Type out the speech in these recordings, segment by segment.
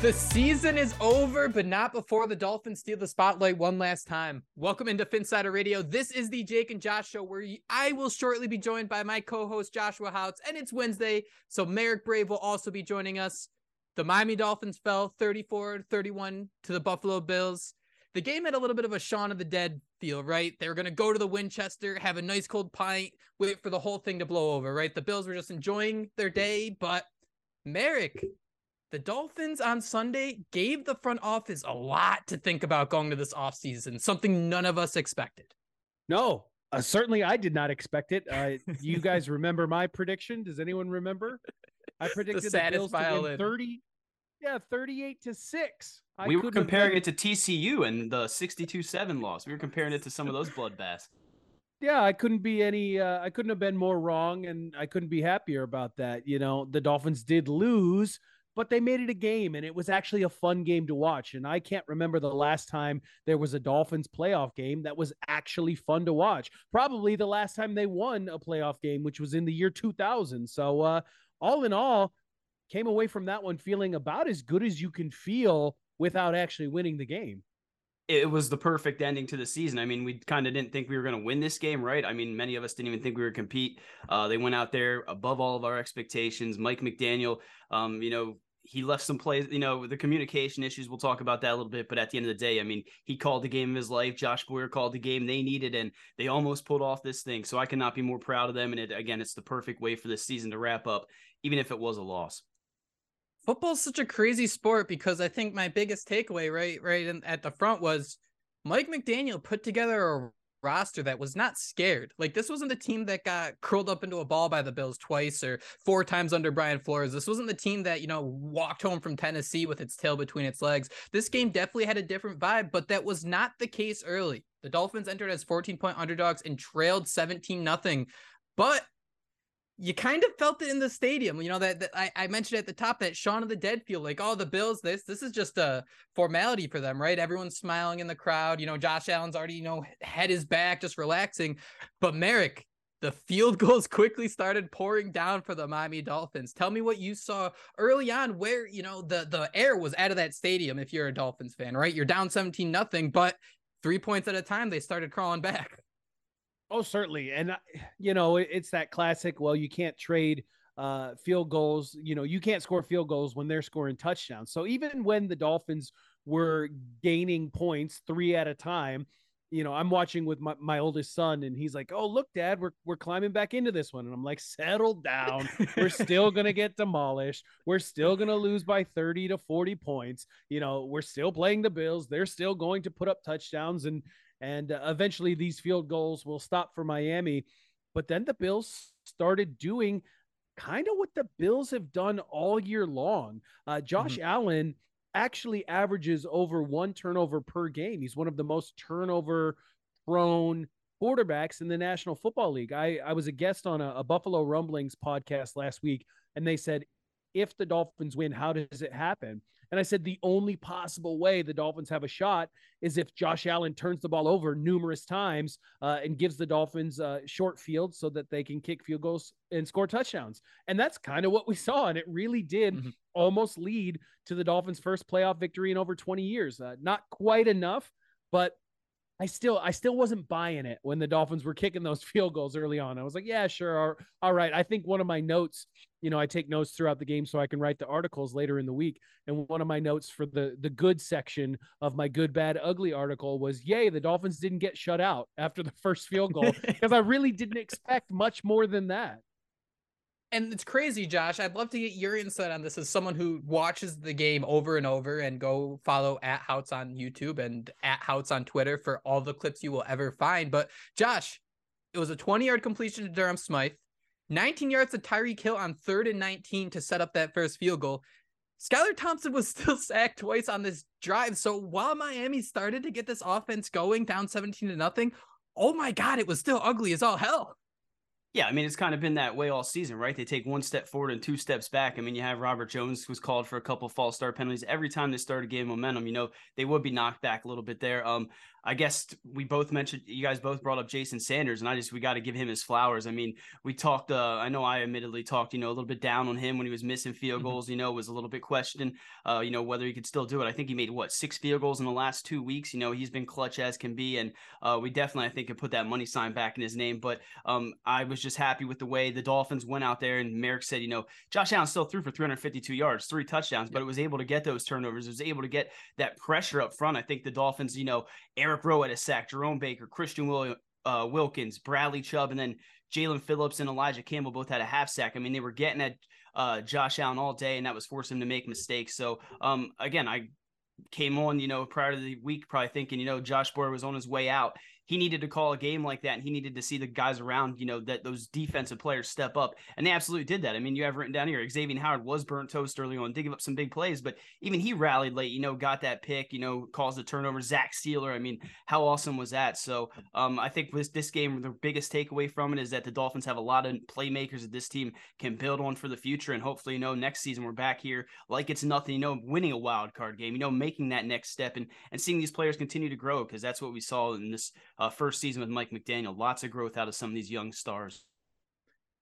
The season is over, but not before the Dolphins steal the spotlight one last time. Welcome into Phinsider Radio. This is the Jake and Josh show where I will shortly be joined by my co-host Joshua Houts, and it's Wednesday, so Marek Brave will also be joining us. The Miami Dolphins fell 34-31 to the Buffalo Bills. The game had a little bit of a Shaun of the Dead feel, right? They were going to go to the Winchester, have a nice cold pint, wait for the whole thing to blow over, right? The Bills were just enjoying their day, but Marek, the Dolphins on Sunday gave the front office a lot to think about going to this offseason, something none of us expected. No, uh, certainly I did not expect it. Uh, you guys remember my prediction? Does anyone remember? I predicted the, the Bills to win 30, yeah, 38 to 6. I we were comparing been... it to TCU and the 62-7 loss. We were comparing it to some of those bloodbaths. Yeah, I couldn't be any uh, I couldn't have been more wrong and I couldn't be happier about that. You know, the Dolphins did lose, but they made it a game and it was actually a fun game to watch. And I can't remember the last time there was a Dolphins playoff game that was actually fun to watch. Probably the last time they won a playoff game, which was in the year 2000. So, uh, all in all, came away from that one feeling about as good as you can feel without actually winning the game it was the perfect ending to the season. I mean, we kind of didn't think we were going to win this game, right? I mean, many of us didn't even think we were compete. Uh, they went out there above all of our expectations. Mike McDaniel, um, you know, he left some plays, you know, the communication issues. We'll talk about that a little bit. But at the end of the day, I mean, he called the game of his life. Josh Boyer called the game they needed, and they almost pulled off this thing. So I cannot be more proud of them. And it, again, it's the perfect way for this season to wrap up, even if it was a loss. Football's such a crazy sport because I think my biggest takeaway, right, right in, at the front was Mike McDaniel put together a roster that was not scared. Like this wasn't the team that got curled up into a ball by the Bills twice or four times under Brian Flores. This wasn't the team that, you know, walked home from Tennessee with its tail between its legs. This game definitely had a different vibe, but that was not the case early. The Dolphins entered as 14 point underdogs and trailed 17 nothing. But you kind of felt it in the stadium. You know that, that, I, I mentioned at the top that Shaun of the Dead feel like, oh, the Bills, this this is just a formality for them, right? Everyone's smiling in the crowd. You know, Josh Allen's already, you know, head is back, just relaxing. But Marek, the field goals quickly started pouring down for the Miami Dolphins. Tell me what you saw early on, where you know the the air was out of that stadium. If you're a Dolphins fan, right? You're down 17 nothing, but three points at a time, they started crawling back. Oh, certainly. And, you know, it's that classic, well, you can't trade uh, field goals. You know, you can't score field goals when they're scoring touchdowns. So even when the Dolphins were gaining points three at a time, you know, I'm watching with my, my oldest son and he's like, Oh, look, dad, we're, we're climbing back into this one. And I'm like, settle down. We're still going to get demolished. We're still going to lose by 30 to 40 points. You know, we're still playing the Bills. They're still going to put up touchdowns. And, and uh, eventually these field goals will stop for Miami. But then the Bills started doing kind of what the Bills have done all year long. Uh, Josh mm-hmm. Allen actually averages over one turnover per game. He's one of the most turnover prone quarterbacks in the National Football League. I, I was a guest on a, a Buffalo Rumblings podcast last week, and they said, if the Dolphins win, how does it happen? And I said the only possible way the Dolphins have a shot is if Josh Allen turns the ball over numerous times uh, and gives the Dolphins uh, short fields so that they can kick field goals and score touchdowns. And that's kind of what we saw. And it really did mm-hmm. almost lead to the Dolphins' first playoff victory in over 20 years. Uh, not quite enough, but I still I still wasn't buying it when the Dolphins were kicking those field goals early on. I was like, yeah, sure, all right. I think one of my notes, you know, I take notes throughout the game so I can write the articles later in the week. And one of my notes for the the good section of my good bad ugly article was, yay, the Dolphins didn't get shut out after the first field goal because I really didn't expect much more than that and it's crazy, Josh. I'd love to get your insight on this as someone who watches the game over and over and go follow at Houts on YouTube and at Houts on Twitter for all the clips you will ever find. But Josh, it was a 20 yard completion to Durham Smythe, 19 yards to Tyreek Hill on third and 19 to set up that first field goal. Skylar Thompson was still sacked twice on this drive. So while Miami started to get this offense going down 17 to nothing, oh my God, it was still ugly as all hell. Yeah, I mean it's kind of been that way all season, right? They take one step forward and two steps back. I mean, you have Robert Jones was called for a couple false start penalties. Every time they start a game momentum, you know, they would be knocked back a little bit there. Um, I guess we both mentioned you guys both brought up Jason Sanders, and I just we got to give him his flowers. I mean, we talked. Uh, I know I admittedly talked, you know, a little bit down on him when he was missing field mm-hmm. goals. Mm-hmm. You know, was a little bit questioned, uh, you know, whether he could still do it. I think he made what six field goals in the last two weeks. You know, he's been clutch as can be, and uh, we definitely I think could put that money sign back in his name. But um, I was just happy with the way the Dolphins went out there, and Marek said, you know, Josh Allen still threw for 352 yards, three touchdowns, but it was able to get those turnovers. It was able to get that pressure up front. I think the Dolphins, you know, Eric Rowe had a sack. Jerome Baker, Christian Will, uh, Wilkins, Bradley Chubb, and then Jaelan Phillips and Elijah Campbell both had a half sack. I mean, they were getting at uh, Josh Allen all day, and that was forcing him to make mistakes. So, um, again, I came on, you know, prior to the week, probably thinking, you know, Josh Boyer was on his way out he needed to call a game like that and he needed to see the guys around, you know, that those defensive players step up. And they absolutely did that. I mean, you have written down here, Xavier Howard was burnt toast early on, did give up some big plays, but even he rallied late, you know, got that pick, you know, caused the turnover. Zach Sieler, I mean, how awesome was that? So um, I think with this game, the biggest takeaway from it is that the Dolphins have a lot of playmakers that this team can build on for the future. And hopefully, you know, next season we're back here like it's nothing, you know, winning a wild card game, you know, making that next step and, and seeing these players continue to grow because that's what we saw in this uh, first season with Mike McDaniel. Lots of growth out of some of these young stars.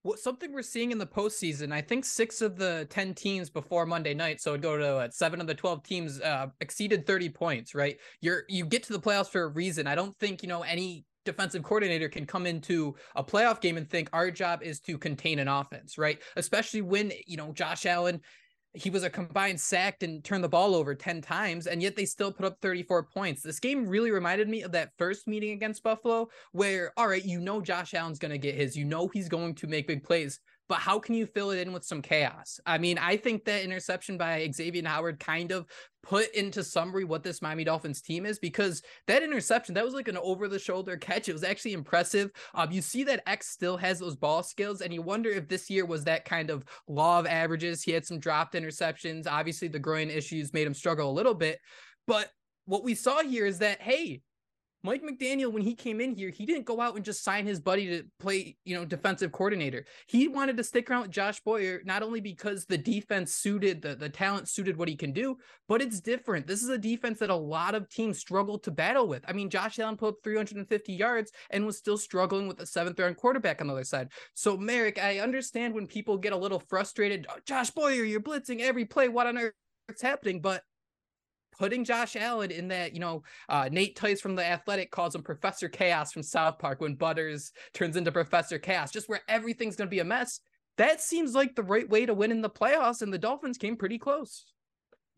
Well, something we're seeing in the postseason, I think six of the 10 teams before Monday night, so it'd go to seven of the 12 teams uh, exceeded 30 points, right? You're, you get to the playoffs for a reason. I don't think, you know, any defensive coordinator can come into a playoff game and think our job is to contain an offense, right? Especially when, you know, Josh Allen he was a combined sacked and turned the ball over 10 times and yet they still put up 34 points. This game really reminded me of that first meeting against buffalo where all right you know josh allen's going to get his. You know he's going to make big plays but how can you fill it in with some chaos? I mean, I think that interception by Xavier Howard kind of put into summary what this Miami Dolphins team is because that interception, that was like an over the shoulder catch. It was actually impressive. Um, you see that X still has those ball skills, and you wonder if this year was that kind of law of averages. He had some dropped interceptions. Obviously, the groin issues made him struggle a little bit. But what we saw here is that, hey, Mike McDaniel, when he came in here, he didn't go out and just sign his buddy to play, you know, defensive coordinator. He wanted to stick around with Josh Boyer, not only because the defense suited the, the talent suited what he can do, but it's different. This is a defense that a lot of teams struggle to battle with. I mean, Josh Allen put up 350 yards and was still struggling with a seventh round quarterback on the other side. So, Marek, I understand when people get a little frustrated. Oh, Josh Boyer, you're blitzing every play. What on earth is happening? But putting Josh Allen in that, you know, uh, Nate Tice from the Athletic calls him Professor Chaos from South Park when Butters turns into Professor Chaos, just where everything's going to be a mess. That seems like the right way to win in the playoffs, and the Dolphins came pretty close.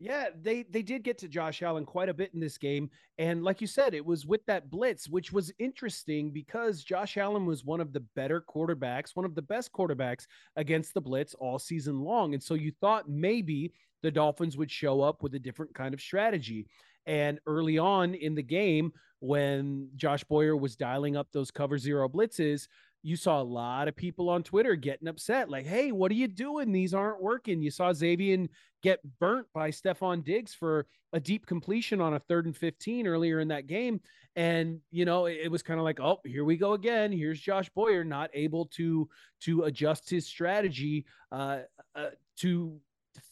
Yeah, they they did get to Josh Allen quite a bit in this game, and like you said, it was with that blitz, which was interesting because Josh Allen was one of the better quarterbacks, one of the best quarterbacks against the blitz all season long, and so you thought maybe the Dolphins would show up with a different kind of strategy. And early on in the game, when Josh Boyer was dialing up those cover zero blitzes, you saw a lot of people on Twitter getting upset, like, hey, what are you doing? These aren't working. You saw Xavier get burnt by Stefon Diggs for a deep completion on a third and 15 earlier in that game. And, you know, it, it was kind of like, oh, here we go again. Here's Josh Boyer not able to to adjust his strategy uh, uh, to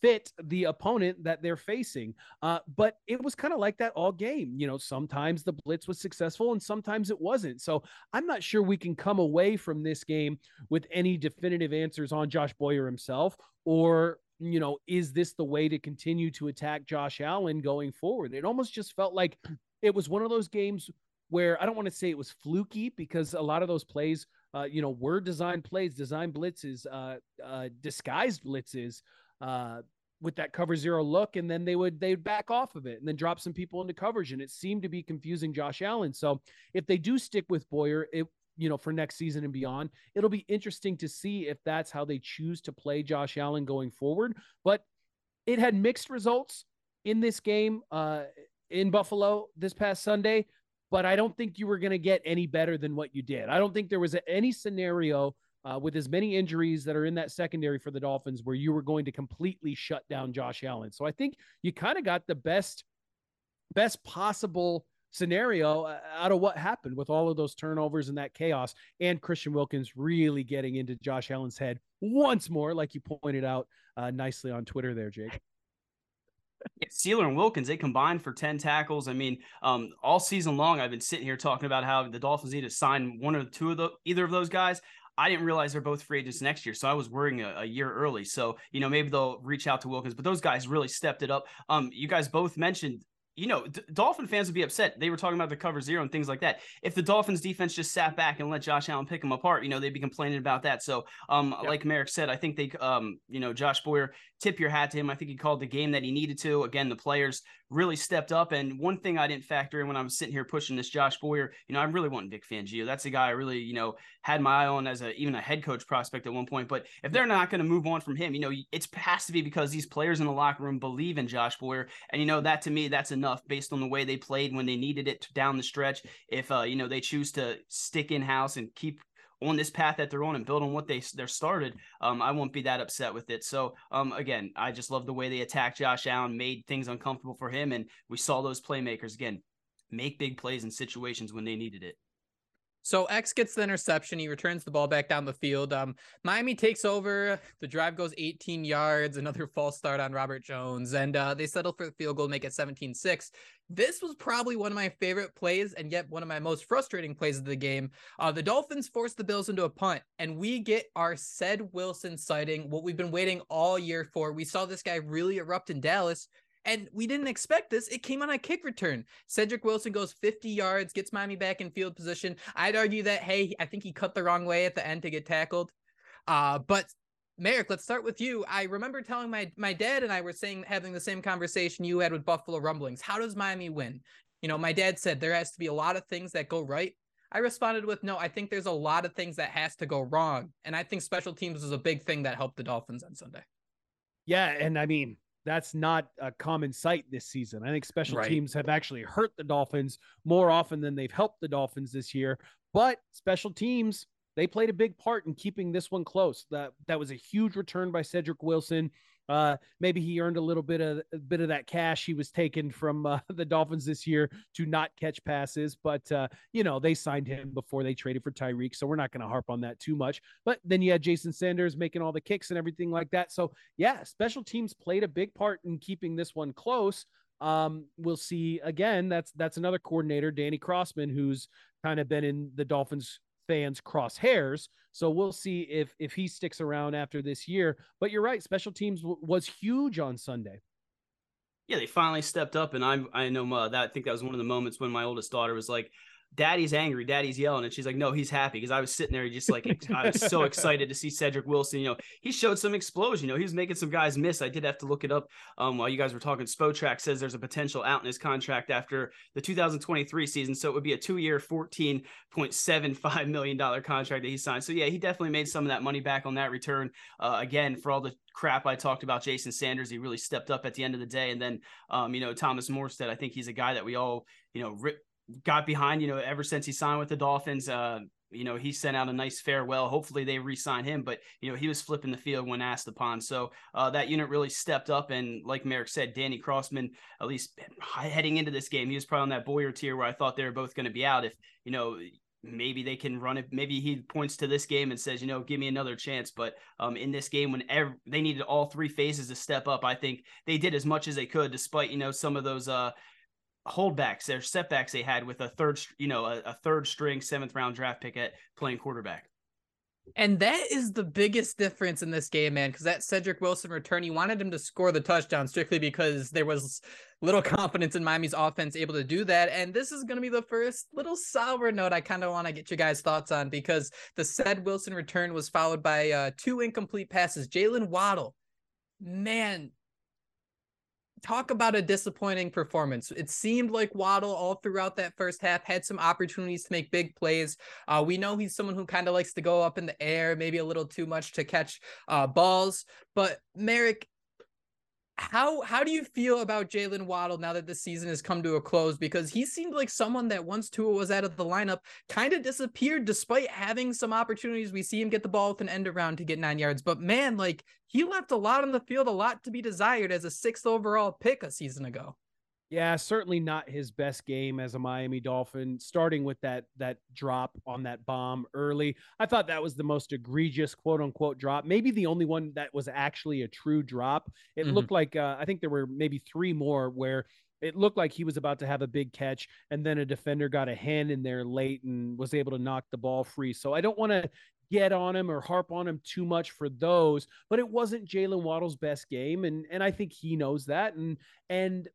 fit the opponent that they're facing. Uh, but it was kind of like that all game. You know, sometimes the blitz was successful and sometimes it wasn't. So I'm not sure we can come away from this game with any definitive answers on Josh Boyer himself or. You know, is this the way to continue to attack Josh Allen going forward? It almost just felt like it was one of those games where I don't want to say it was fluky because a lot of those plays, uh, you know, were designed plays, design blitzes, uh, uh, disguised blitzes, uh, with that cover zero look, and then they would they'd back off of it and then drop some people into coverage, and it seemed to be confusing Josh Allen. So if they do stick with Boyer, it you know for next season and beyond, it'll be interesting to see if that's how they choose to play Josh Allen going forward. But it had mixed results in this game uh, in Buffalo this past Sunday. But I don't think you were going to get any better than what you did. I don't think there was any scenario uh, with as many injuries that are in that secondary for the Dolphins where you were going to completely shut down Josh Allen. So I think you kind of got the best best possible scenario uh, out of what happened with all of those turnovers and that chaos and Christian Wilkins really getting into Josh Allen's head once more like you pointed out uh, nicely on Twitter there Jake. Yeah, Sieler and Wilkins, they combined for 10 tackles. I mean, um, all season long, I've been sitting here talking about how the Dolphins need to sign one or two of the either of those guys. I didn't realize they're both free agents next year, so I was worrying a, a, year early. So you know maybe they'll reach out to Wilkins, but those guys really stepped it up. Um, you guys both mentioned you know, D- Dolphin fans would be upset. They were talking about the cover zero and things like that. If the Dolphins defense just sat back and let Josh Allen pick them apart, you know, they'd be complaining about that. So, um, yep. like Marek said, I think they, um, you know, Josh Boyer, tip your hat to him. I think he called the game that he needed to. Again, the players really stepped up. And one thing I didn't factor in when I was sitting here pushing this Josh Boyer, you know, I'm really want Vic Fangio. That's a guy I really, you know, had my eye on as a even a head coach prospect at one point. But if they're not going to move on from him, you know, it has to be because these players in the locker room believe in Josh Boyer. And you know, that to me, that's enough based on the way they played when they needed it down the stretch. If uh, you know, they choose to stick in house and keep on this path that they're on and build on what they they're started, um, I won't be that upset with it. So um, again, I just love the way they attacked Josh Allen, made things uncomfortable for him, and we saw those playmakers again make big plays in situations when they needed it. So X gets the interception. He returns the ball back down the field. Um, Miami takes over. The drive goes 18 yards. Another false start on Robert Jones. And uh, they settle for the field goal, make it 17 6. This was probably one of my favorite plays and yet one of my most frustrating plays of the game. Uh, the Dolphins force the Bills into a punt, and we get our Ced Wilson sighting, what we've been waiting all year for. We saw this guy really erupt in Dallas and we didn't expect this. It came on a kick return. Cedric Wilson goes 50 yards, gets Miami back in field position. I'd argue that, hey, I think he cut the wrong way at the end to get tackled. Uh, but Marek, let's start with you. I remember telling my my dad and I were saying having the same conversation you had with Buffalo Rumblings. How does Miami win? You know, my dad said there has to be a lot of things that go right. I responded with no, I think there's a lot of things that has to go wrong. And I think special teams is a big thing that helped the Dolphins on Sunday. Yeah, and I mean, that's not a common sight this season. I think special right. teams have actually hurt the Dolphins more often than they've helped the Dolphins this year. But special teams, they played a big part in keeping this one close. That that was a huge return by Cedric Wilson. Uh, maybe he earned a little bit of bit of that cash he was taken from uh, the Dolphins this year to not catch passes, but uh, you know they signed him before they traded for Tyreek, so we're not going to harp on that too much. But then you had Jason Sanders making all the kicks and everything like that. So yeah, special teams played a big part in keeping this one close. Um, we'll see again. That's that's another coordinator, Danny Crossman, who's kind of been in the Dolphins fans crosshairs. So we'll see if if he sticks around after this year. But you're right, special teams w- was huge on Sunday. Yeah, they finally stepped up, and I I know uh, that I think that was one of the moments when my oldest daughter was like, daddy's angry, daddy's yelling. And she's like, no, he's happy. Cause I was sitting there just like, I was so excited to see Cedric Wilson. You know, he showed some explosion. You know, he was making some guys miss. I did have to look it up um, while you guys were talking. Spotrac says there's a potential out in his contract after the 2023 season. So it would be a two year, $14.75 million contract that he signed. So yeah, he definitely made some of that money back on that return. Uh, again, for all the crap I talked about Jason Sanders, he really stepped up at the end of the day. And then, um, you know, Thomas Morstead, I think he's a guy that we all, you know, rip, got behind, you know, ever since he signed with the Dolphins. Uh, you know, he sent out a nice farewell. Hopefully they re-sign him, but you know, he was flipping the field when asked upon. So uh, that unit really stepped up. And like Marek said, Danny Crossman, at least heading into this game, he was probably on that Boyer tier where I thought they were both going to be out. If, you know, maybe they can run it. Maybe he points to this game and says, you know, give me another chance. But um, in this game, when they needed all three phases to step up, I think they did as much as they could, despite you know some of those uh, holdbacks, their setbacks they had with a third, you know, a, a, third string seventh round draft pick at playing quarterback. And that is the biggest difference in this game, man, because that Cedric Wilson return, you wanted him to score the touchdown strictly because there was little confidence in Miami's offense able to do that. And this is going to be the first little sour note I kind of want to get you guys' thoughts on because the Ced Wilson return was followed by uh, two incomplete passes. Jalen Waddle, man, talk about a disappointing performance. It seemed like Waddle all throughout that first half had some opportunities to make big plays. Uh, we know he's someone who kind of likes to go up in the air, maybe a little too much to catch uh, balls. But Marek, how how do you feel about Jalen Waddle now that the season has come to a close? Because he seemed like someone that once Tua was out of the lineup, kind of disappeared despite having some opportunities. We see him get the ball with an end around to get nine yards, but man, like he left a lot on the field, a lot to be desired as a sixth overall pick a season ago. Yeah, certainly not his best game as a Miami Dolphin. Starting with that that drop on that bomb early, I thought that was the most egregious quote unquote drop. Maybe the only one that was actually a true drop. It mm-hmm. looked like uh, I think there were maybe three more where it looked like he was about to have a big catch, and then a defender got a hand in there late and was able to knock the ball free. So I don't want to get on him or harp on him too much for those, but it wasn't Jalen Waddle's best game, and and I think he knows that. And and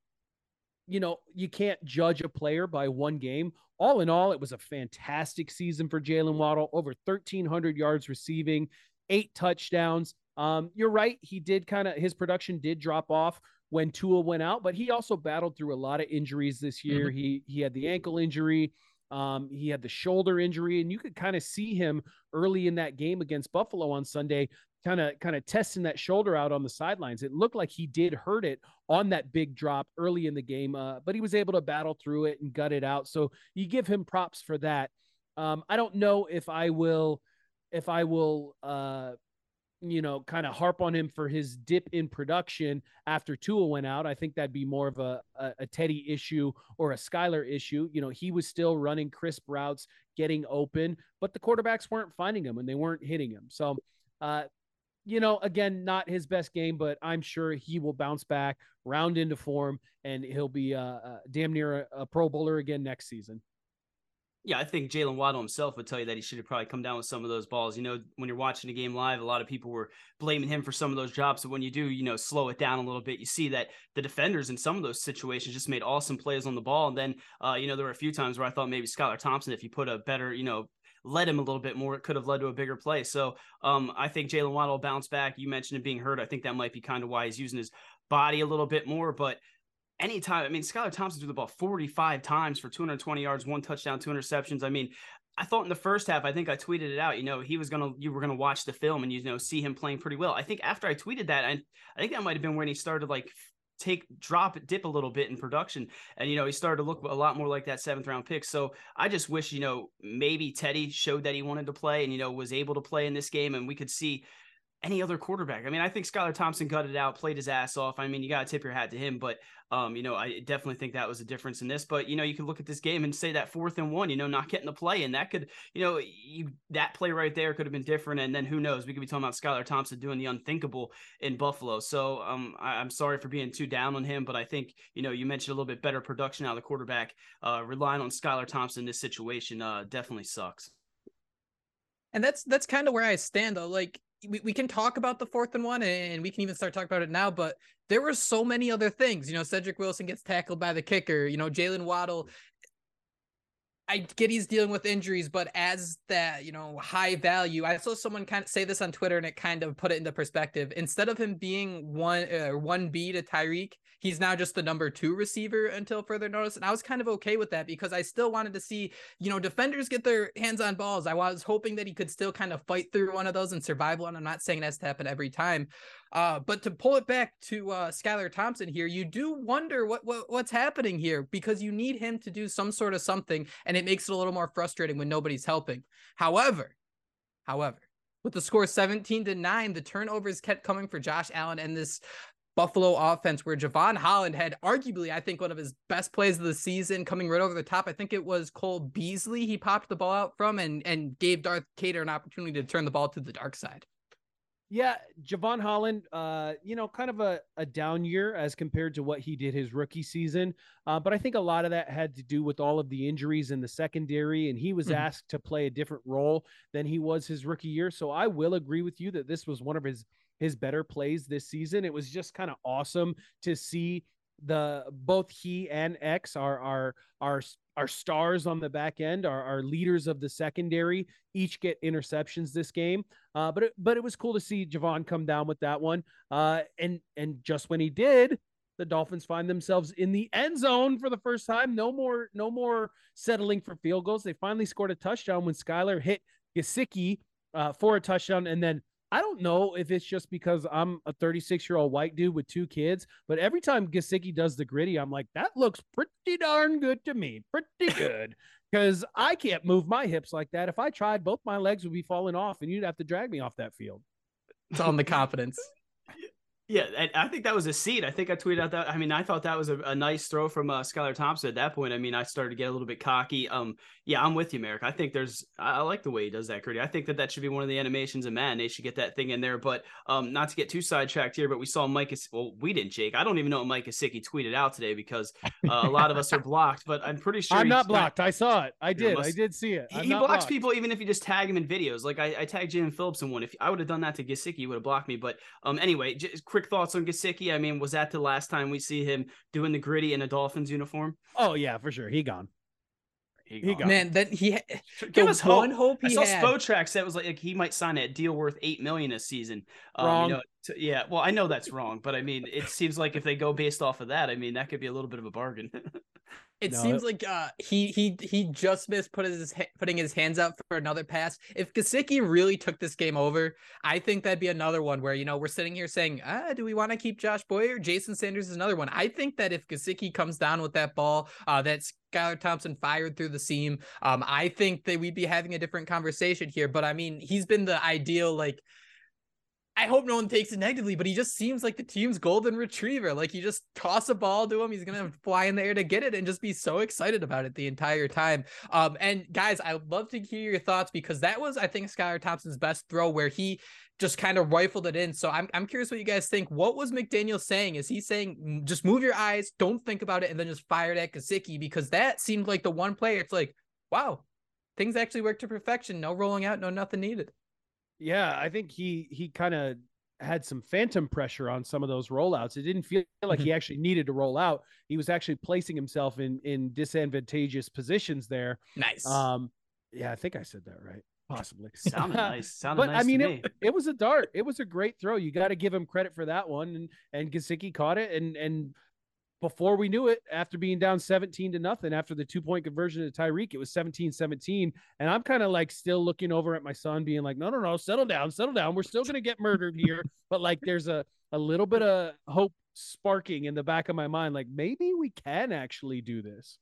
you know, you can't judge a player by one game. All in all, it was a fantastic season for Jalen Waddle, over 1,300 yards receiving, eight touchdowns. Um, you're right. He did kind of, his production did drop off when Tua went out, but he also battled through a lot of injuries this year. Mm-hmm. He, he had the ankle injury. Um, he had the shoulder injury, and you could kind of see him early in that game against Buffalo on Sunday kind of kind of testing that shoulder out on the sidelines. It looked like he did hurt it on that big drop early in the game, uh, but he was able to battle through it and gut it out. So you give him props for that. Um, I don't know if I will if I will uh, you know kind of harp on him for his dip in production after Tua went out. I think that'd be more of a, a, a Teddy issue or a Skylar issue. You know, he was still running crisp routes, getting open, but the quarterbacks weren't finding him and they weren't hitting him. So uh, you know, again, not his best game, but I'm sure he will bounce back, round into form, and he'll be uh, uh, damn near a, a, Pro Bowler again next season. Yeah, I think Jalen Waddle himself would tell you that he should have probably come down with some of those balls. You know, when you're watching the game live, a lot of people were blaming him for some of those drops. But when you do, you know, slow it down a little bit, you see that the defenders in some of those situations just made awesome plays on the ball. And then, uh, you know, there were a few times where I thought maybe Skylar Thompson, if he put a better, you know, led him a little bit more, it could have led to a bigger play. So um, I think Jalen Waddle will bounce back. You mentioned him being hurt. I think that might be kind of why he's using his body a little bit more. But anytime, I mean, Skylar Thompson threw the ball 45 times for 220 yards, one touchdown, two interceptions. I mean, I thought in the first half, I think I tweeted it out. You know, he was gonna, you were gonna watch the film and you know see him playing pretty well. I think after I tweeted that, I, I think that might have been when he started like take drop dip a little bit in production and you know he started to look a lot more like that seventh round pick. So i just wish you know maybe teddy showed that he wanted to play and you know was able to play in this game and we could see any other quarterback. I mean, I think Skylar Thompson it out, played his ass off. I mean, you got to tip your hat to him, but um, you know, I definitely think that was a difference in this. But you know, you can look at this game and say that fourth and one, you know, not getting the play, and that could, you know, you that play right there could have been different. And then who knows? We could be talking about Skylar Thompson doing the unthinkable in Buffalo. So um, I, am sorry for being too down on him, but I think you know, you mentioned a little bit better production out of the quarterback. Uh, relying on Skylar Thompson in this situation uh, definitely sucks. And that's that's kind of where I stand though. Like we, we can talk about the fourth and one and we can even start talking about it now, but there were so many other things. You know, Cedric Wilson gets tackled by the kicker, you know, Jalen Waddle. I get he's dealing with injuries, but as that, you know, high value, I saw someone kind of say this on Twitter and it kind of put it into perspective. Instead of him being one uh, one B to Tyreek, he's now just the number two receiver until further notice. And I was kind of okay with that because I still wanted to see, you know, defenders get their hands on balls. I was hoping that he could still kind of fight through one of those and survive one. I'm not saying it has to happen every time. Uh, but to pull it back to uh, Skylar Thompson here, you do wonder what, what what's happening here because you need him to do some sort of something, and it makes it a little more frustrating when nobody's helping. However, however, with the score 17 to 9 the turnovers kept coming for josh allen and this Buffalo offense where Jevon Holland had arguably, I think, one of his best plays of the season coming right over the top. I think it was Cole Beasley he popped the ball out from and and gave Darth Kader an opportunity to turn the ball to the dark side. Yeah, Jevon Holland, uh, you know, kind of a, a down year as compared to what he did his rookie season. Uh, but I think a lot of that had to do with all of the injuries in the secondary, and he was mm-hmm. asked to play a different role than he was his rookie year. So I will agree with you that this was one of his his better plays this season. It was just kind of awesome to see the both he and X are are are our stars on the back end, our, our leaders of the secondary, each get interceptions this game. Uh, but it, but it was cool to see Jevon come down with that one. Uh, and and just when he did, the Dolphins find themselves in the end zone for the first time. No more no more settling for field goals. They finally scored a touchdown when Skylar hit Gesicki uh, for a touchdown, and then I don't know if it's just because I'm a 36 year old white dude with two kids, but every time Gesicki does the gritty, I'm like, that looks pretty darn good to me. Pretty good. Because I can't move my hips like that. If I tried, both my legs would be falling off and you'd have to drag me off that field. It's on the confidence. Yeah, I think that was a seed. I think I tweeted out that. I mean, I thought that was a, a nice throw from uh, Skylar Thompson at that point. I mean, I started to get a little bit cocky. Um, yeah, I'm with you, Marek. I think there's, I, I like the way he does that, Gritty. I think that that should be one of the animations of man. They should get that thing in there. But um, not to get too sidetracked here, but we saw Mike. is. Well, we didn't, Jake. I don't even know what Mike Gesicki tweeted out today because uh, a lot of us are blocked. But I'm pretty sure I'm not blocked. I saw it. I did. Must, I did see it. I'm he blocks blocked. people even if you just tag him in videos. Like I, I tagged Jim Phillips in one. If I would have done that to Gesicki, he would have blocked me. But um, anyway, just quick thoughts on Gesicki. I mean, was that the last time we see him doing the gritty in a Dolphins uniform? Oh yeah, for sure. He gone. He, he gone. Man, that he give us hope. hope he I saw had. Spotrac said was like, like, he might sign a deal worth eight million this season. Um, wrong. You know, to, yeah, well, I know that's wrong, but I mean, it seems like if they go based off of that, I mean, that could be a little bit of a bargain. It no, seems it... like uh, he he he just missed put his putting his hands up for another pass. If Gesicki really took this game over, I think that'd be another one where you know we're sitting here saying, ah, do we want to keep Josh Boyer? Jason Sanders is another one. I think that if Gesicki comes down with that ball, uh, that Skylar Thompson fired through the seam, um, I think that we'd be having a different conversation here. But I mean, he's been the ideal like I hope no one takes it negatively, but he just seems like the team's golden retriever. Like you just toss a ball to him, he's gonna fly in the air to get it and just be so excited about it the entire time. Um, and guys, I'd love to hear your thoughts because that was, I think, Skylar Thompson's best throw where he just kind of rifled it in. So I'm I'm curious what you guys think. What was McDaniel saying? Is he saying just move your eyes, don't think about it, and then just fire it at Gesicki? Because that seemed like the one player. It's like, wow, things actually work to perfection. No rolling out, no nothing needed. Yeah, I think he he kind of had some phantom pressure on some of those rollouts. It didn't feel like he mm-hmm. actually needed to roll out. He was actually placing himself in in disadvantageous positions there. Nice. Um, yeah, I think I said that right. Possibly. Sounded nice. Sounded but nice I mean, it, it, was a dart. It was a great throw. You got to give him credit for that one. And and Gesicki caught it and and before we knew it, after being down 17 to nothing, after the two point conversion to Tyreek, it was 17 17. And I'm kind of like still looking over at my son, being like, no, no, no, settle down, settle down. We're still going to get murdered here. but like there's a, a little bit of hope sparking in the back of my mind. Like maybe we can actually do this.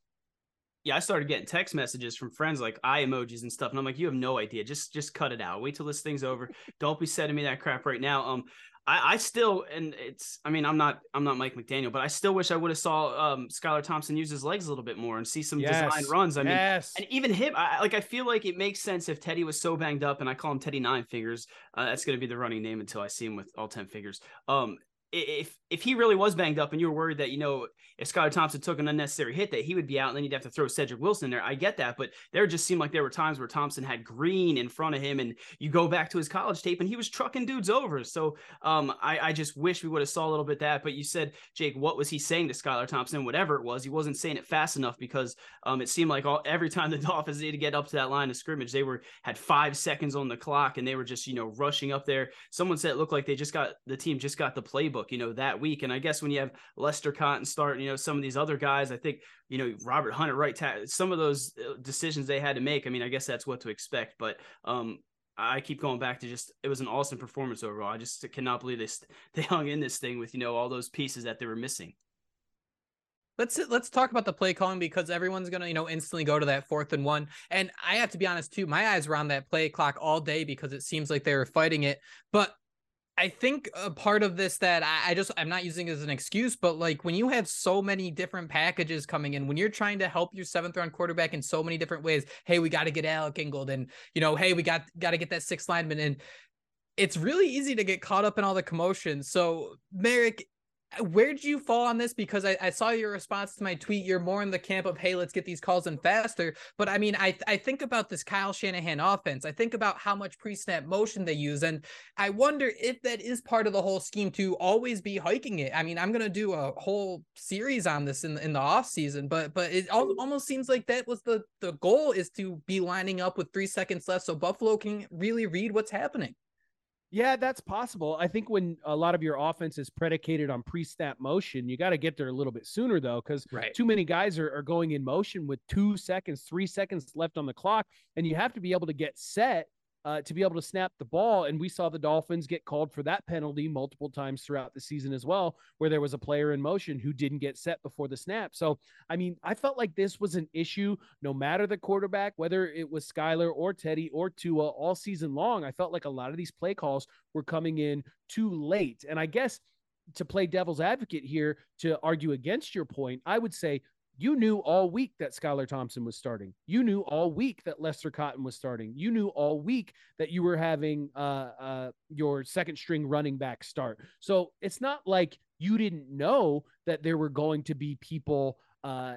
Yeah, I started getting text messages from friends like eye emojis and stuff, and I'm like, "You have no idea. Just, just cut it out. Wait till this thing's over. Don't be sending me that crap right now." Um, I, I still and it's I mean I'm not I'm not Mike McDaniel, but I still wish I would have saw um Skylar Thompson use his legs a little bit more and see some yes. design runs. I mean yes. and even him I, like I feel like it makes sense if Teddy was so banged up and I call him Teddy Nine Fingers. Uh, that's gonna be the running name until I see him with all ten fingers. Um if if he really was banged up and you were worried that you know if Skylar Thompson took an unnecessary hit that he would be out and then you'd have to throw Cedric Wilson in there. I get that, but there just seemed like there were times where Thompson had Green in front of him, and you go back to his college tape and he was trucking dudes over. So um, I, I just wish we would have saw a little bit that. But you said Jake, what was he saying to Skylar Thompson? Whatever it was, he wasn't saying it fast enough because um, it seemed like all every time the Dolphins needed to get up to that line of scrimmage, they were had five seconds on the clock and they were just you know rushing up there. Someone said it looked like they just got the team just got the playbook, you know, that week. And I guess when you have Lester Cotton start, you know, some of these other guys, I think, you know, Robert Hunter, right? Some of those uh, decisions they had to make. I mean, I guess that's what to expect. But um, I keep going back to just it was an awesome performance overall. I just cannot believe they they hung in this thing with you know all those pieces that they were missing. Let's let's talk about the play calling because everyone's gonna you know instantly go to that fourth and one. And I have to be honest too, my eyes were on that play clock all day because it seems like they were fighting it. But I think a part of this that I, I, just I'm not using as an excuse, but like when you have so many different packages coming in, when you're trying to help your seventh round quarterback in so many different ways, hey, we got to get Alec Ingold, and you know, hey, we got got to get that sixth lineman, and it's really easy to get caught up in all the commotion. So, Marek, where did you fall on this? Because I, I, saw your response to my tweet. You're more in the camp of, hey, let's get these calls in faster. But I mean, I, I think about this Kyle Shanahan offense. I think about how much pre snap motion they use. And I wonder if that is part of the whole scheme to always be hiking it. I mean, I'm going to do a whole series on this in, in the off season, but but it almost seems like that was the, the goal is to be lining up with three seconds left so Buffalo can really read what's happening. Yeah, that's possible. I think when a lot of your offense is predicated on pre-snap motion, you got to get there a little bit sooner though, because right. too many guys are, are going in motion with two seconds, three seconds left on the clock, and you have to be able to get set uh, to be able to snap the ball. And we saw the Dolphins get called for that penalty multiple times throughout the season as well, where there was a player in motion who didn't get set before the snap. So, I mean, I felt like this was an issue no matter the quarterback, whether it was Skylar or Teddy or Tua all season long. I felt like a lot of these play calls were coming in too late. And I guess to play devil's advocate here to argue against your point, I would say you knew all week that Skylar Thompson was starting. You knew all week that Lester Cotton was starting. You knew all week that you were having uh, uh, your second string running back start. So it's not like you didn't know that there were going to be people uh,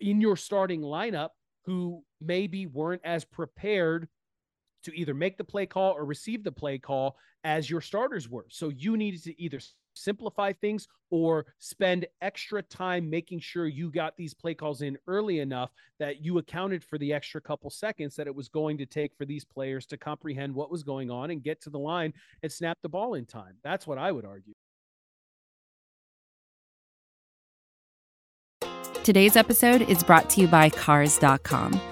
in your starting lineup who maybe weren't as prepared to either make the play call or receive the play call as your starters were. So you needed to either simplify things or spend extra time making sure you got these play calls in early enough that you accounted for the extra couple seconds that it was going to take for these players to comprehend what was going on and get to the line and snap the ball in time. That's what I would argue. Today's episode is brought to you by Cars.com.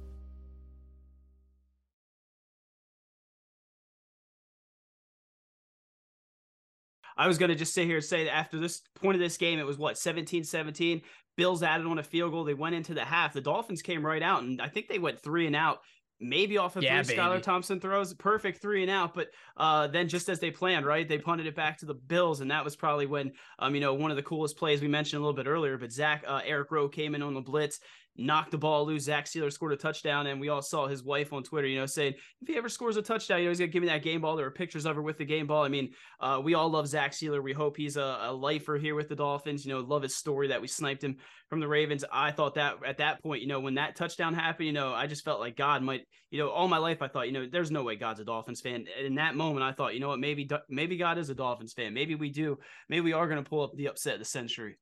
I was going to just sit here and say that after this point of this game, it was what 17 17. Bills added on a field goal. They went into the half. The Dolphins came right out, and I think they went three and out maybe off of yeah, three Skylar Thompson throws, perfect three and out. But uh, then just as they planned, right, they punted it back to the Bills, and that was probably when, um, you know, one of the coolest plays we mentioned a little bit earlier. But Zach uh, Eric Rowe came in on the blitz, knocked the ball loose. Zach Sieler scored a touchdown, and we all saw his wife on Twitter, you know, saying if he ever scores a touchdown, you know, he's gonna give me that game ball. There were pictures of her with the game ball. I mean, uh, we all love Zach Sieler. We hope he's a, a, lifer here with the Dolphins. You know, love his story that we sniped him from the Ravens. I thought that at that point, you know, when that touchdown happened, you know, I just felt like God might, you know, all my life I thought, you know, there's no way God's a Dolphins fan. And in that moment, I thought, you know what, maybe maybe God is a Dolphins fan. Maybe we do. Maybe we are gonna pull up the upset of the century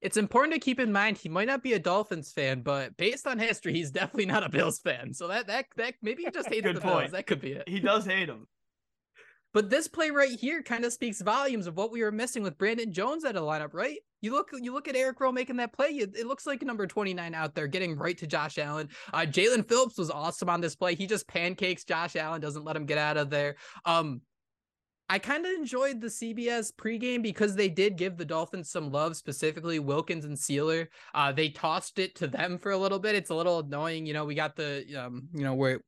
it's important to keep in mind he might not be a Dolphins fan, but based on history, he's definitely not a Bills fan. So that that that maybe he just hates the point. Bills. That could be it. He does hate them. But this play right here kind of speaks volumes of what we were missing with Brandon Jones at a lineup, right? You look, you look at Eric Rowe making that play. It, it looks like number twenty nine out there, getting right to Josh Allen. Uh, Jaelan Phillips was awesome on this play. He just pancakes Josh Allen, doesn't let him get out of there. Um, I kind of enjoyed the CBS pregame because they did give the Dolphins some love, specifically Wilkins and Sieler. Uh, they tossed it to them for a little bit. It's a little annoying, you know. We got the, um, you know, where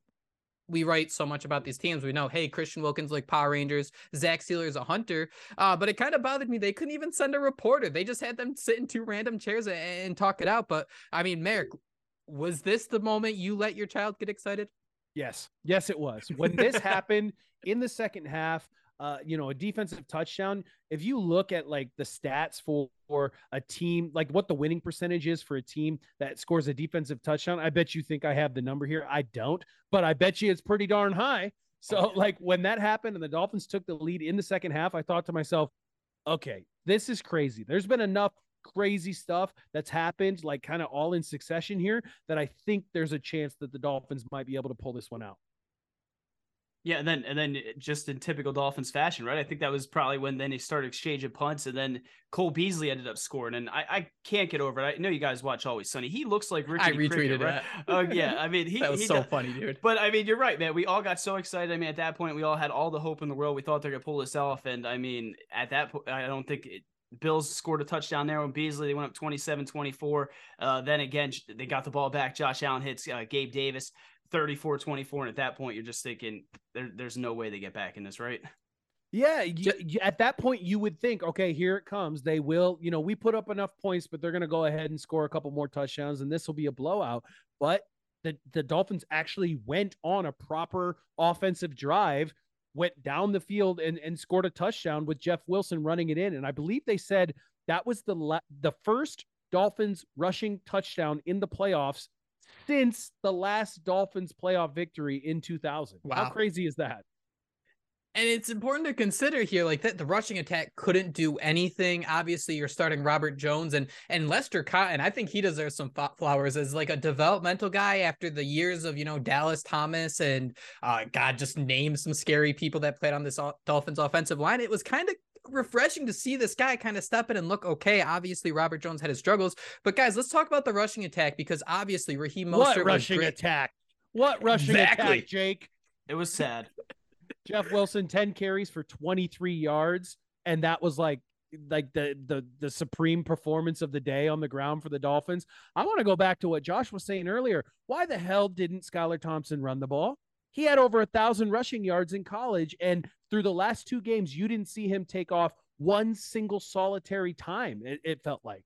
we write so much about these teams. We know, hey, Christian Wilkins like Power Rangers, Zach Sieler is a hunter. Uh, but it kind of bothered me. They couldn't even send a reporter. They just had them sit in two random chairs and, and talk it out. But I mean, Marek, was this the moment you let your child get excited? Yes. Yes, it was. When this happened in the second half, uh, you know, a defensive touchdown. If you look at like the stats for, for a team, like what the winning percentage is for a team that scores a defensive touchdown, I bet you think I have the number here. I don't, but I bet you it's pretty darn high. So, like when that happened and the Dolphins took the lead in the second half, I thought to myself, okay, this is crazy. There's been enough crazy stuff that's happened, like kind of all in succession here, that I think there's a chance that the Dolphins might be able to pull this one out. Yeah, and then and then eh, just in typical Dolphins fashion, right? I think that was probably when then they started exchanging punts, and then Cole Beasley ended up scoring. And I, I can't get over it. I know you guys watch Always Sunny. He looks like Richard. I retweeted Cricket, right? Oh yeah, I mean he that was he so does, funny, dude. But I mean, you're right, man. We all got so excited. I mean, at that point, we all had all the hope in the world. We thought they're gonna pull this off, and I mean, at that point, I don't think it, Bills scored a touchdown there on Beasley. They went up 27 24. Uh, then again, they got the ball back. Josh Allen hits uh, Gabe Davis 34 24. And at that point, you're just thinking, there, there's no way they get back in this, right? Yeah, you, you, at that point, you would think, okay, here it comes. They will, you know, we put up enough points, but they're going to go ahead and score a couple more touchdowns, and this will be a blowout. But the, the Dolphins actually went on a proper offensive drive went down the field and, and scored a touchdown with Jeff Wilson running it in. And I believe they said that was the la- the first Dolphins rushing touchdown in the playoffs since the last Dolphins playoff victory in 2000. Wow. How crazy is that? And it's important to consider here, like that the rushing attack couldn't do anything. Obviously, you're starting Robert Jones and and Lester Cotton. I think he deserves some flowers as like a developmental guy after the years of you know Dallas Thomas and uh, God just name some scary people that played on this Dolphins offensive line. It was kind of refreshing to see this guy kind of step in and look okay. Obviously, Robert Jones had his struggles, but guys, let's talk about the rushing attack because obviously Raheem Mostert what rushing attack? What rushing exactly. attack, Jake? It was sad. Jeff Wilson, 10 carries for 23 yards. And that was like like the the the supreme performance of the day on the ground for the Dolphins. I want to go back to what Josh was saying earlier. Why the hell didn't Skylar Thompson run the ball? He had over a thousand rushing yards in college, and through the last two games, you didn't see him take off one single solitary time. It, it felt like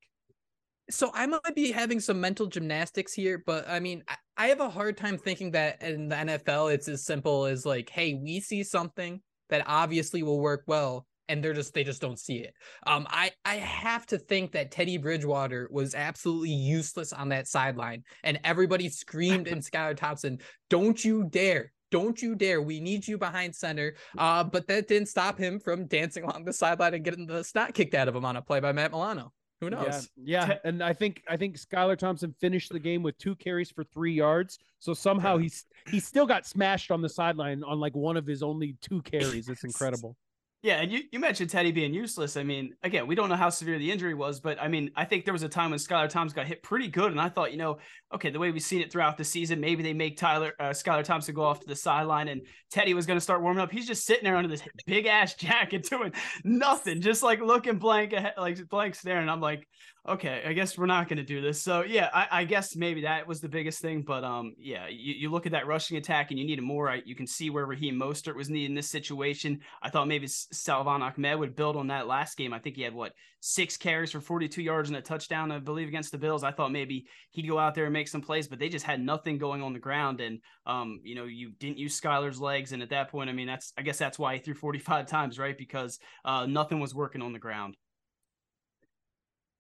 so I might be having some mental gymnastics here, but I mean, I have a hard time thinking that in the NFL it's as simple as like, hey, we see something that obviously will work well, and they're just they just don't see it. Um, I I have to think that Teddy Bridgewater was absolutely useless on that sideline, and everybody screamed in Skylar Thompson, "Don't you dare!" Don't you dare. We need you behind center. Uh, but that didn't stop him from dancing along the sideline and getting the snot kicked out of him on a play by Matt Milano. Who knows? Yeah, yeah. and I think I think Skylar Thompson finished the game with two carries for three yards. So somehow he's he still got smashed on the sideline on like one of his only two carries. It's incredible. Yeah, and you, you mentioned Teddy being useless. I mean, again, we don't know how severe the injury was, but I mean, I think there was a time when Skylar Thompson got hit pretty good, and I thought, you know, okay, the way we've seen it throughout the season, maybe they make Tyler uh, Skylar Thompson go off to the sideline, and Teddy was going to start warming up. He's just sitting there under this big ass jacket doing nothing, just like looking blank, like blank staring. I'm like, okay, I guess we're not going to do this. So yeah, I, I, guess maybe that was the biggest thing. But um, yeah, you, you look at that rushing attack and you need more. You can see where Raheem Mostert was needed in this situation. I thought maybe Salvon Ahmed would build on that last game. I think he had what six carries for 42 yards and a touchdown, I believe, against the Bills. I thought maybe he'd go out there and make some plays, but they just had nothing going on the ground. And um, you know, you didn't use Skylar's legs, and at that point, I mean, that's I guess that's why he threw 45 times, right? Because uh, nothing was working on the ground.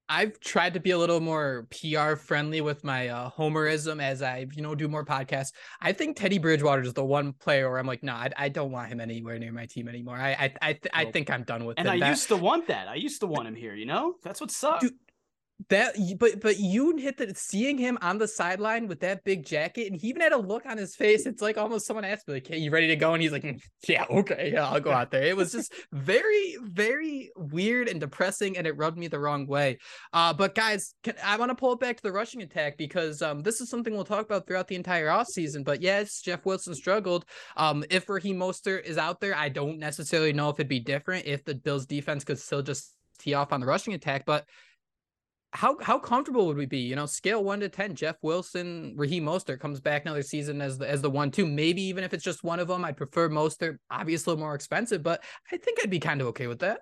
I've tried to be a little more PR friendly with my uh, homerism as I, you know, do more podcasts. I think Teddy Bridgewater is the one player where I'm like, no, nah, I, I, don't want him anywhere near my team anymore. I, I, I, th- I think I'm done with and him. I that, used to want that. I used to want him here. You know, that's what sucks. Dude, that but but you hit that seeing him on the sideline with that big jacket and he even had a look on his face it's like almost someone asked me like hey you ready to go? And he's like mm, yeah okay yeah i'll go out there. It was just very very weird and depressing and it rubbed me the wrong way. Uh but guys can, i want to pull it back to the rushing attack because um this is something we'll talk about throughout the entire off season but yes jeff wilson struggled. Um if raheem mostert is out there i don't necessarily know if it'd be different if the bills defense could still just tee off on the rushing attack but how how comfortable would we be? You know, scale one to ten. Jeff Wilson, Raheem Mostert comes back another season as the as the one two. Maybe even if it's just one of them, I'd prefer Mostert. Obviously, a little more expensive, but I think I'd be kind of okay with that.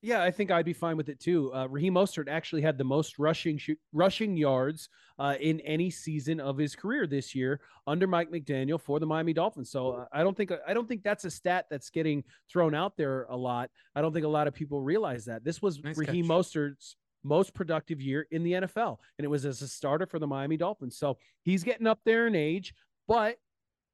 Yeah, I think I'd be fine with it too. Uh, Raheem Mostert actually had the most rushing sh- rushing yards uh, in any season of his career this year under Mike McDaniel for the Miami Dolphins. So uh, I don't think I don't think that's a stat that's getting thrown out there a lot. I don't think a lot of people realize that this was nice Raheem catch. Mostert's most productive year in the NFL, and it was as a starter for the Miami Dolphins. So he's getting up there in age, but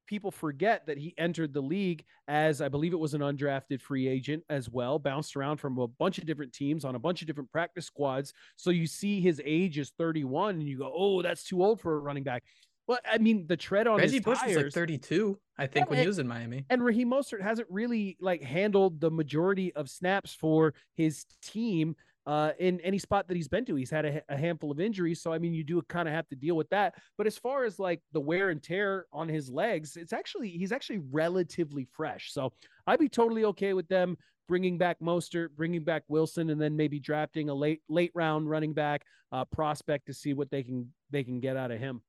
people forget that he entered the league as I believe it was an undrafted free agent as well, bounced around from a bunch of different teams on a bunch of different practice squads. So you see his age is 31 and you go, "Oh, that's too old for a running back." Well, I mean, the tread on Reggie his Bush tires, was like 32, I think, Yeah, when he was in Miami. and Raheem Mostert hasn't really like handled the majority of snaps for his team uh, in any spot that he's been to. He's had a, a handful of injuries, so I mean, you do kind of have to deal with that. But as far as like the wear and tear on his legs, it's actually he's actually relatively fresh. So I'd be totally okay with them bringing back Mostert, bringing back Wilson, and then maybe drafting a late late round running back uh, prospect to see what they can they can get out of him.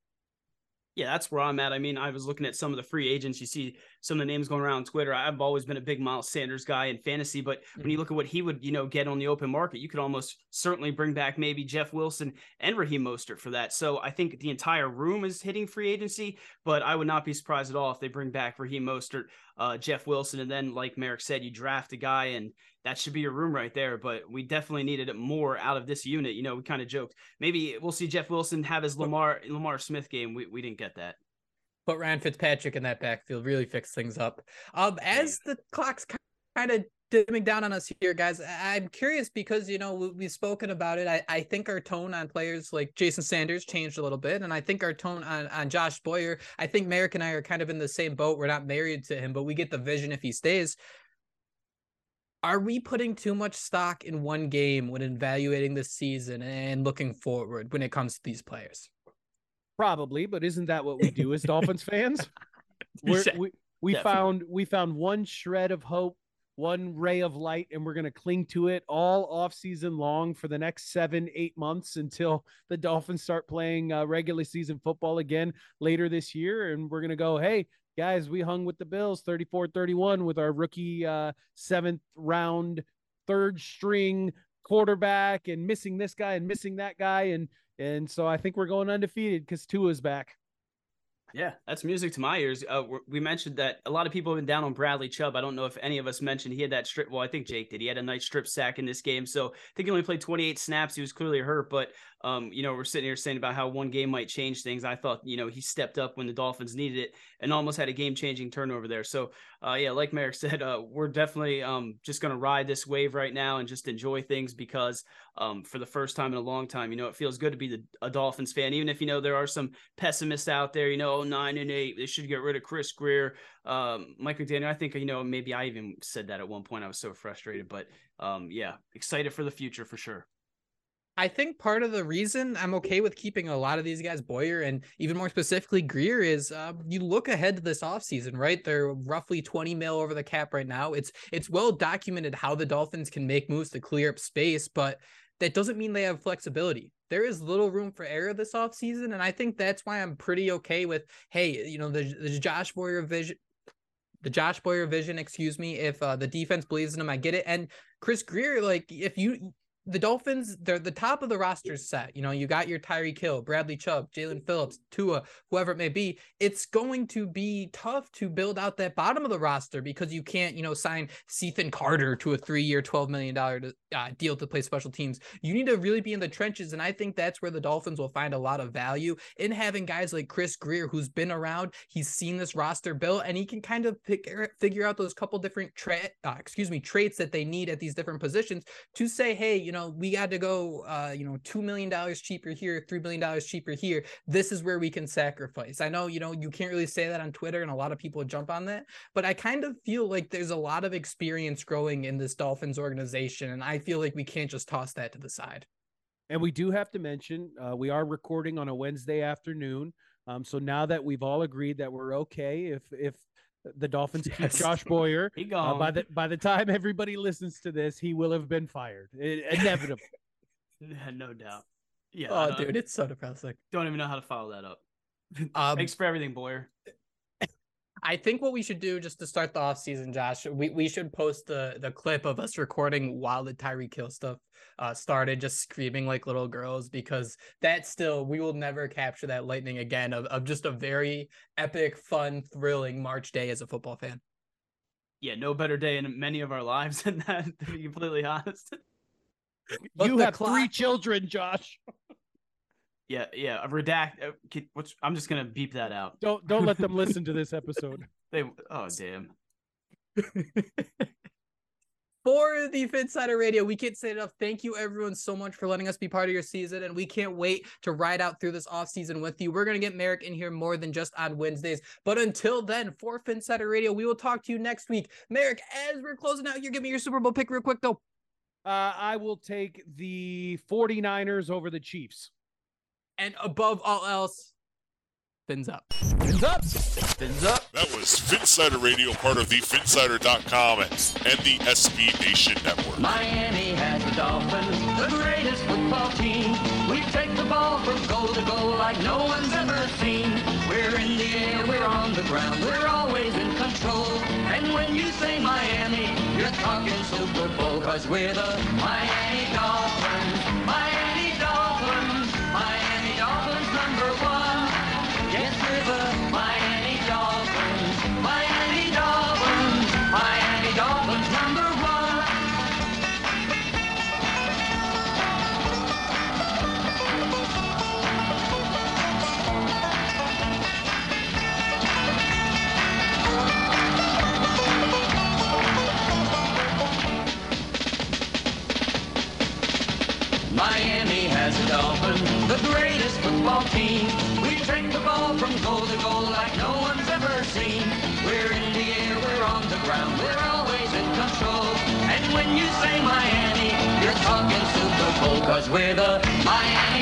Yeah, that's where I'm at. I mean, I was looking at some of the free agents. You see some of the names going around on Twitter. I've always been a big Miles Sanders guy in fantasy, but when you look at what he would, you know, get on the open market, you could almost certainly bring back maybe Jeff Wilson and Raheem Mostert for that. So I think the entire room is hitting free agency, but I would not be surprised at all if they bring back Raheem Mostert, uh, Jeff Wilson, and then like Marek said, you draft a guy and that should be your room right there. But we definitely needed it more out of this unit. You know, we kind of joked maybe we'll see Jeff Wilson have his Lamar Lamar Smith game. We we didn't that. Put Ryan Fitzpatrick in that backfield really fix things up. Um, as the clock's kind of dimming down on us here, guys, I'm curious because you know we- we've spoken about it. I, I think our tone on players like Jason Sanders changed a little bit, and I think our tone on on Josh Boyer. I think Marek and I are kind of in the same boat. We're not married to him, but we get the vision if he stays. Are we putting too much stock in one game when evaluating the season and looking forward when it comes to these players? Probably, but isn't that what we do as Dolphins fans? We're, we we definitely. found we found one shred of hope, one ray of light, and we're going to cling to it all off season long for the next seven, eight months until the Dolphins start playing uh, regular season football again later this year. And we're going to go, hey, guys, we hung with the Bills 34 31 with our rookie uh, seventh round, third string quarterback and missing this guy and missing that guy. And and so I think we're going undefeated because Tua's back. Yeah, that's music to my ears. Uh, we mentioned that a lot of people have been down on Bradley Chubb. I don't know if any of us mentioned he had that strip. Well, I think Jake did. He had a nice strip sack in this game. So I think he only played 28 snaps. He was clearly hurt, but um, you know, we're sitting here saying about how one game might change things. I thought, you know, he stepped up when the Dolphins needed it and almost had a game-changing turnover there. So, uh, yeah, like Marek said, uh, we're definitely um, just going to ride this wave right now and just enjoy things because um, for the first time in a long time, you know, it feels good to be the, a Dolphins fan, even if you know there are some pessimists out there. You know, oh, nine and eight, they should get rid of Chris Grier, um, Mike McDaniel. I think you know maybe I even said that at one point. I was so frustrated, but um, yeah, excited for the future for sure. I think part of the reason I'm okay with keeping a lot of these guys, Boyer and even more specifically Grier, is uh, you look ahead to this offseason, right? They're roughly 20 mil over the cap right now. It's it's well documented how the Dolphins can make moves to clear up space, but that doesn't mean they have flexibility. There is little room for error this offseason, and I think that's why I'm pretty okay with, hey, you know, the, the Josh Boyer vision the Josh Boyer vision, excuse me, if uh, the defense believes in him, I get it. And Chris Grier, like if you the Dolphins, they're the top of the roster set. You know, you got your Tyreek Hill, Bradley Chubb, Jaelan Phillips, Tua, whoever it may be. It's going to be tough to build out that bottom of the roster because you can't, you know, sign Cethan Carter to a three-year, twelve million dollar uh, deal to play special teams. You need to really be in the trenches, and I think that's where the Dolphins will find a lot of value in having guys like Chris Grier, who's been around, he's seen this roster built, and he can kind of figure figure out those couple different tra- uh, excuse me traits that they need at these different positions to say, hey, you know, we got to go, uh, you know, two million dollars cheaper here, three million dollars cheaper here. This is where we can sacrifice. I know, you know, you can't really say that on Twitter, and a lot of people jump on that, but I kind of feel like there's a lot of experience growing in this Dolphins organization, and I feel like we can't just toss that to the side. And we do have to mention uh, we are recording on a Wednesday afternoon. Um, so now that we've all agreed that we're okay, if if the Dolphins keep Josh Boyer, He uh, gone. by the by the time everybody listens to this, he will have been fired. It, inevitable. no doubt. Yeah. Oh, dude, it's so depressing. Don't even know how to follow that up. Um, Thanks for everything, Boyer. I think what we should do just to start the off season, Josh, we, we should post the the clip of us recording while the Tyreek Hill stuff uh, started, just screaming like little girls, because that still we will never capture that lightning again of, of just a very epic, fun, thrilling March day as a football fan. Yeah, no better day in many of our lives than that, to be completely honest. You the have three children, Josh. Yeah, yeah. A redact. Uh, can- what's, I'm just gonna beep that out. Don't don't let them listen to this episode. They. Oh damn. for the Phinsider Radio. We can't say enough. Thank you, everyone, so much for letting us be part of your season. And we can't wait to ride out through this off season with you. We're going to get Marek in here more than just on Wednesdays. But until then, for Phinsider Radio, we will talk to you next week. Marek, as we're closing out you give me your Super Bowl pick real quick, though. Uh, I will take the 49ers over the Chiefs. And above all else, Fins up. Fins up. Fins up. That was Phinsider Radio, part of the Phinsider.com and the SB Nation Network. Miami has the Dolphins, the greatest football team. We take the ball from goal to goal like no one's ever seen. We're in the air, we're on the ground, we're always in control. And when you say Miami, you're talking Super Bowl, cause we're the Miami cause we're the Miami